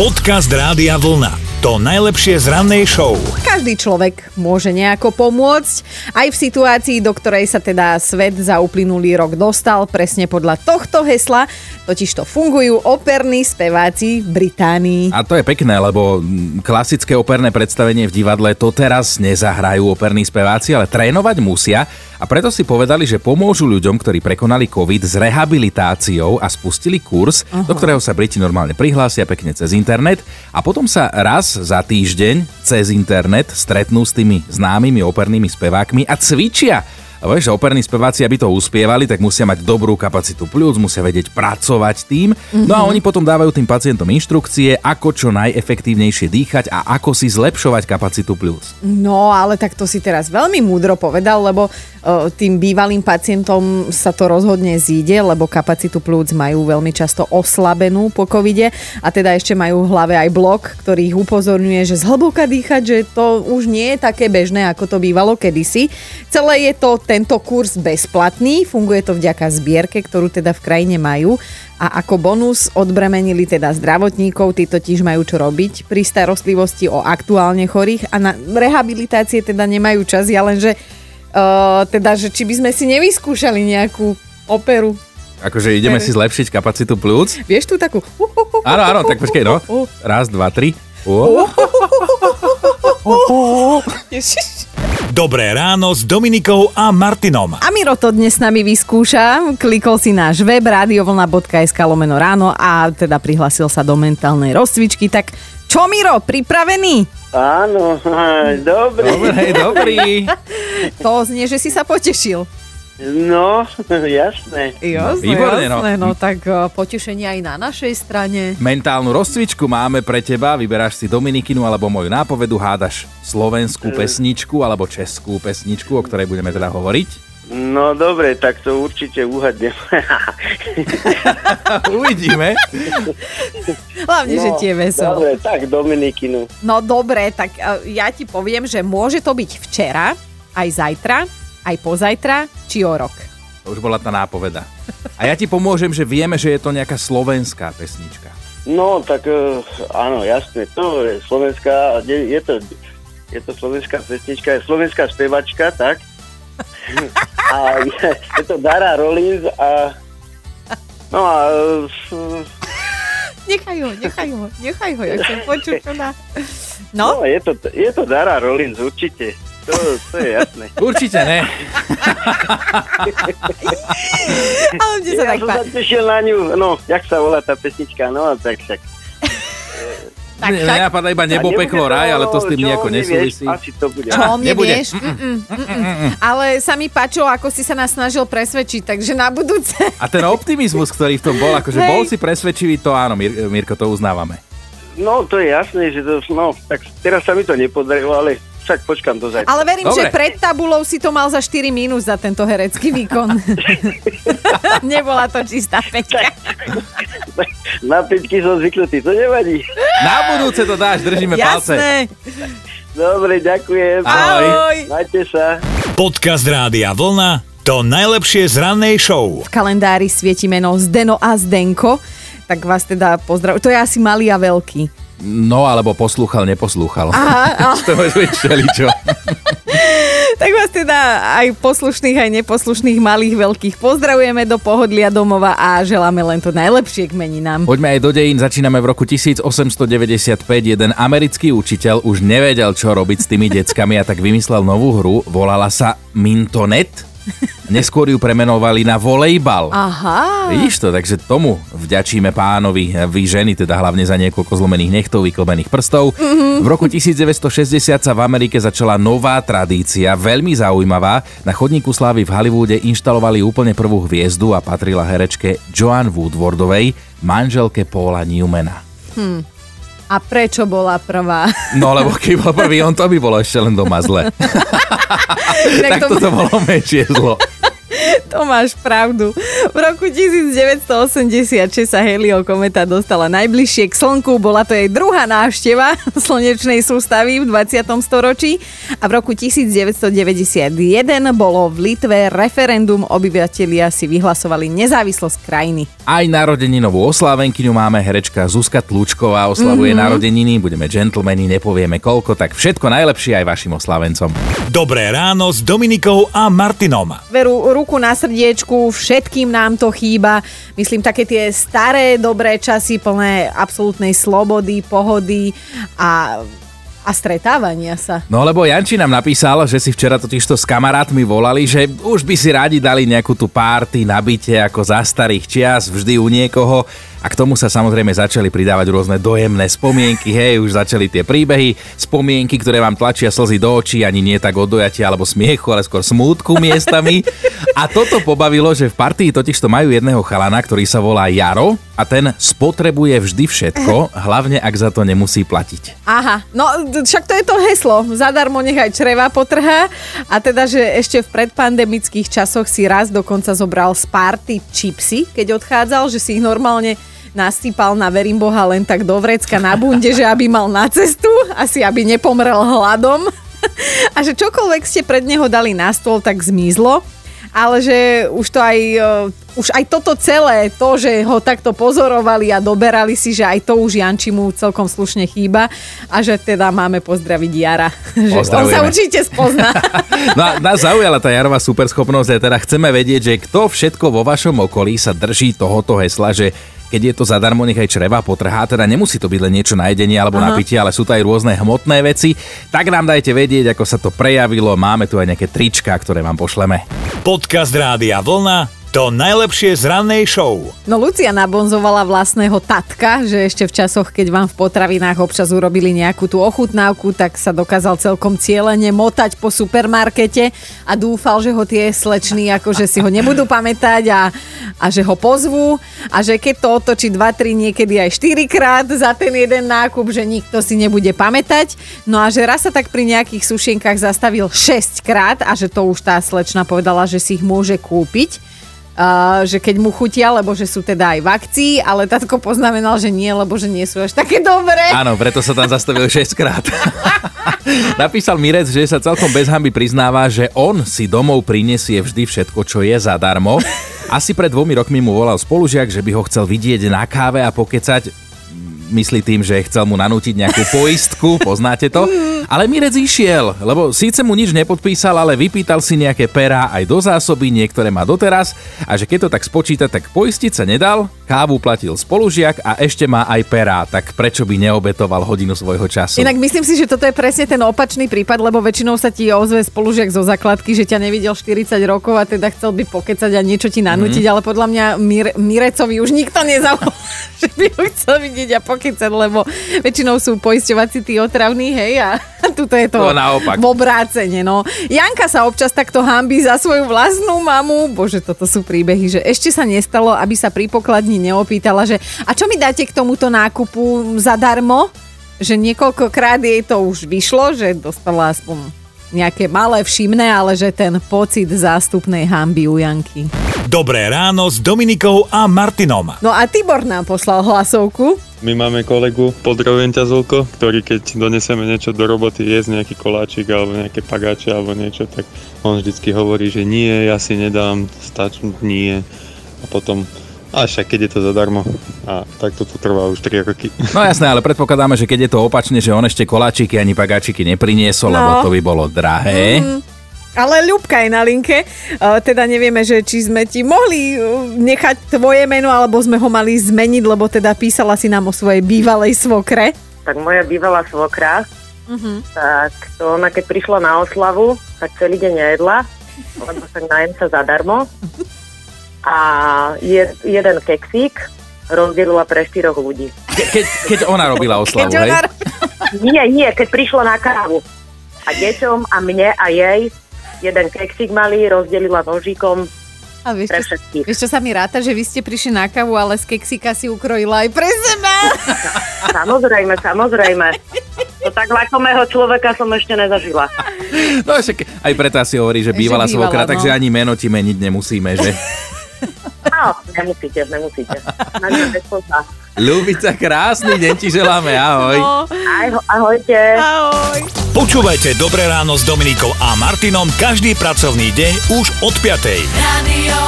Podcast Rádia Vlna. To najlepšie z rannej show. Každý človek môže nejako pomôcť, aj v situácii, do ktorej sa teda svet za uplynulý rok dostal, presne podľa tohto hesla, totiž to fungujú operní speváci v Británii. A to je pekné, lebo klasické operné predstavenie v divadle to teraz nezahrajú operní speváci, ale trénovať musia a preto si povedali, že pomôžu ľuďom, ktorí prekonali COVID s rehabilitáciou a spustili kurz, uh-huh. do ktorého sa Briti normálne prihlásia pekne cez internet a potom sa raz za týždeň cez internet stretnú s tými známymi opernými spevákmi a cvičia a vieš, že operní speváci, aby to uspievali, tak musia mať dobrú kapacitu pľúc, musia vedieť pracovať tým. Mm-hmm. No a oni potom dávajú tým pacientom inštrukcie, ako čo najefektívnejšie dýchať a ako si zlepšovať kapacitu pľúc. No, ale tak to si teraz veľmi múdro povedal, lebo uh, tým bývalým pacientom sa to rozhodne zíde, lebo kapacitu pľúc majú veľmi často oslabenú po covide a teda ešte majú v hlave aj blok, ktorý ich upozorňuje, že zhlboka dýchať, že to už nie je také bežné, ako to bývalo kedysi. Celé je to tento kurz bezplatný, funguje to vďaka zbierke, ktorú teda v krajine majú? A ako bonus odbremenili teda zdravotníkov, tí totiž majú čo robiť pri starostlivosti o aktuálne chorých? A na rehabilitácie teda nemajú čas, ja lenže uh, teda, že či by sme si nevyskúšali nejakú operu? Akože ideme si zlepšiť kapacitu plúc? Vieš tu takú... Áno, áno, tak počkej, no. Raz, dva, tri. Dobré ráno s Dominikou a Martinom. A Miro to dnes s nami vyskúša. Klikol si náš web radiovlna.sk lomeno ráno a teda prihlasil sa do mentálnej rozcvičky. Tak čo Miro, pripravený? Áno, dobrý. Dobre, dobrý. To znie, že si sa potešil. No, jasné. Jasné, výborne, no. jasné. No tak uh, potešenie aj na našej strane. Mentálnu rozcvičku máme pre teba. Vyberáš si Dominikinu alebo moju nápovedu, hádaš slovenskú pesničku alebo českú pesničku, o ktorej budeme teda hovoriť. No dobre, tak to určite uhadnem. Uvidíme. Hlavne, že ti je veselo. Dobre, tak Dominikinu. No dobre, tak uh, ja ti poviem, že môže to byť včera, aj zajtra, aj pozajtra, či o rok. To už bola tá nápoveda. A ja ti pomôžem, že vieme, že je to nejaká slovenská pesnička. No, tak uh, áno, jasné, to je slovenská, je, je to, je to slovenská pesnička, je slovenská spevačka, tak? A je, je to Dara Rollins a no a uh, Nechaj ho, nechaj ho, nechaj ho, ja chcem počuť, čo dá. no, No, je, to, je to Dara Rollins, určite. To, to je jasné. Určite ne. ale mne sa Ja tak som sa páči. tešil na ňu, no, jak sa volá tá pesnička, no, tak však. Tak však, napadá iba nebo, A peklo, to, raj, ale to s tým nejako nesúvisí. Asi to bude. čo nebude. vieš? Mm-mm, mm-mm. Ale sa mi páčilo, ako si sa nás snažil presvedčiť, takže na budúce. A ten optimizmus, ktorý v tom bol, akože Hej. bol si presvedčivý, to áno, Mir- Mirko, to uznávame. No, to je jasné, že to, no, tak teraz sa mi to nepodarilo, ale však počkam do zajtra. Ale verím, Dobre. že pred tabulou si to mal za 4 minus za tento herecký výkon. Nebola to čistá pečka. Na peťky som zvyknutý, to nevadí. Na budúce to dáš, držíme palce. Jasné. Dobre, ďakujem. Ahoj. Ahoj. Majte sa. Podcast Rádia Vlna. To najlepšie z rannej show. V kalendári svieti meno Zdeno a Zdenko. Tak vás teda pozdravujem. To je asi malý a veľký. No, alebo poslúchal, neposlúchal. Aha, to môže byť všeličo. Tak vás teda aj poslušných, aj neposlušných malých, veľkých pozdravujeme do pohodlia domova a želáme len to najlepšie k meninám. Poďme aj do dejín, začíname v roku 1895. Jeden americký učiteľ už nevedel, čo robiť s tými deckami a tak vymyslel novú hru, volala sa Mintonet. Neskôr ju premenovali na volejbal. Aha. Vidíš to, takže tomu vďačíme pánovi, vy ženy, teda hlavne za niekoľko zlomených nechtov, vyklbených prstov. V roku 1960 sa v Amerike začala nová tradícia, veľmi zaujímavá. Na chodníku slávy v Hollywoode inštalovali úplne prvú hviezdu a patrila herečke Joan Woodwardovej, manželke Paula Newmana. A prečo bola prvá? No lebo keď bol prvý on, to by bolo ešte len doma zle. Tak toto bolo menšie zlo. To máš pravdu. V roku 1986 sa Helio kometa dostala najbližšie k Slnku. Bola to jej druhá návšteva slnečnej sústavy v 20. storočí. A v roku 1991 bolo v Litve referendum. Obyvatelia si vyhlasovali nezávislosť krajiny. Aj narodeninovú oslávenkyňu máme herečka Zuzka Tlučková oslavuje mm-hmm. narodeniny, budeme džentlmeni, nepovieme koľko, tak všetko najlepšie aj vašim oslávencom. Dobré ráno s Dominikou a Martinom. Veru, ruku na srdiečku, všetkým nám to chýba. Myslím, také tie staré, dobré časy, plné absolútnej slobody, pohody a a stretávania sa. No lebo Janči nám napísal, že si včera totižto s kamarátmi volali, že už by si radi dali nejakú tú párty nabite ako za starých čias, vždy u niekoho. A k tomu sa samozrejme začali pridávať rôzne dojemné spomienky, hej, už začali tie príbehy, spomienky, ktoré vám tlačia slzy do očí, ani nie tak od dojatia alebo smiechu, ale skôr smútku miestami. A toto pobavilo, že v partii totiž to majú jedného chalana, ktorý sa volá Jaro a ten spotrebuje vždy všetko, hlavne ak za to nemusí platiť. Aha, no však to je to heslo, zadarmo nechaj čreva potrhá a teda, že ešte v predpandemických časoch si raz dokonca zobral z party čipsy, keď odchádzal, že si ich normálne nastýpal na verím Boha len tak do vrecka na bunde, že aby mal na cestu, asi aby nepomrel hladom. A že čokoľvek ste pred neho dali na stôl, tak zmizlo ale že už to aj, uh, už aj toto celé, to, že ho takto pozorovali a doberali si, že aj to už Janči mu celkom slušne chýba a že teda máme pozdraviť Jara. Že on sa určite spozná. no a nás zaujala tá Jarová superschopnosť a teda chceme vedieť, že kto všetko vo vašom okolí sa drží tohoto hesla, že keď je to zadarmo, nech aj čreva potrhá, teda nemusí to byť len niečo na jedenie alebo Aha. na pitie, ale sú to aj rôzne hmotné veci, tak nám dajte vedieť, ako sa to prejavilo, máme tu aj nejaké trička, ktoré vám pošleme. Podcast Rádia Vlna to najlepšie z rannej show. No Lucia nabonzovala vlastného tatka, že ešte v časoch, keď vám v potravinách občas urobili nejakú tú ochutnávku, tak sa dokázal celkom cieľene motať po supermarkete a dúfal, že ho tie slečny akože si ho nebudú pamätať a, a že ho pozvú a že keď to otočí 2-3, niekedy aj 4 krát za ten jeden nákup, že nikto si nebude pamätať. No a že raz sa tak pri nejakých sušienkach zastavil 6 krát a že to už tá slečna povedala, že si ich môže kúpiť Uh, že keď mu chutia, lebo že sú teda aj v akcii, ale tatko poznamenal, že nie, lebo že nie sú až také dobré. Áno, preto sa tam zastavil 6 krát. Napísal Mirec, že sa celkom bez hamby priznáva, že on si domov prinesie vždy všetko, čo je zadarmo. Asi pred dvomi rokmi mu volal spolužiak, že by ho chcel vidieť na káve a pokecať myslí tým, že chcel mu nanútiť nejakú poistku, poznáte to. Ale Mirec išiel, lebo síce mu nič nepodpísal, ale vypýtal si nejaké perá aj do zásoby, niektoré má doteraz a že keď to tak spočíta, tak poistiť sa nedal, kávu platil spolužiak a ešte má aj perá, tak prečo by neobetoval hodinu svojho času? Inak myslím si, že toto je presne ten opačný prípad, lebo väčšinou sa ti ozve spolužiak zo základky, že ťa nevidel 40 rokov a teda chcel by pokecať a niečo ti nanútiť, mm. ale podľa mňa Mir- Mirecovi už nikto nezavolal, že by ho chcel vidieť a pokecať, lebo väčšinou sú poisťovací tí otravní, hej, a tuto je to, to naopak. v obrácene, no. Janka sa občas takto hambí za svoju vlastnú mamu, bože, toto sú príbehy, že ešte sa nestalo, aby sa pri pokladni neopýtala, že a čo mi dáte k tomuto nákupu zadarmo? Že niekoľkokrát jej to už vyšlo, že dostala aspoň nejaké malé všimné, ale že ten pocit zástupnej hamby u Janky. Dobré ráno s Dominikou a Martinom. No a Tibor nám poslal hlasovku. My máme kolegu, pozdravujem ťa Zolko, ktorý keď doneseme niečo do roboty, jesť nejaký koláčik alebo nejaké pagáče alebo niečo, tak on vždycky hovorí, že nie, ja si nedám, stač, nie. A potom a však keď je to zadarmo. A tak to trvá už 3 roky. No jasné, ale predpokladáme, že keď je to opačne, že on ešte koláčiky ani pagáčiky nepriniesol, no. lebo to by bolo drahé. Mm. Ale Ľubka je na linke, teda nevieme, že či sme ti mohli nechať tvoje meno, alebo sme ho mali zmeniť, lebo teda písala si nám o svojej bývalej svokre. Tak moja bývalá svokra, uh-huh. tak to ona keď prišla na oslavu, tak celý deň nejedla, lebo sa najem sa zadarmo a je, jeden keksík rozdelila pre štyroch ľudí. Ke, keď, keď ona robila oslavu, keď hej? Ona... Nie, nie, keď prišla na kávu. A deťom a mne a jej jeden keksík malý rozdelila nožikom a vieš, pre všetkých. Vieš, čo sa mi ráta, že vy ste prišli na kávu, ale z keksíka si ukrojila aj pre seba. Samozrejme, samozrejme. To tak lakomého človeka som ešte nezažila. No však aj preto asi hovorí, že Že bývala bývala, svokra, no. takže ani meno ti meniť nemusíme, že? No, nemusíte, nemusíte. Na. Ľubica, krásny deň ti želáme, ahoj. No, Ahoj, ahojte. ahoj. Počúvajte Dobré ráno s Dominikou a Martinom každý pracovný deň už od 5. Radio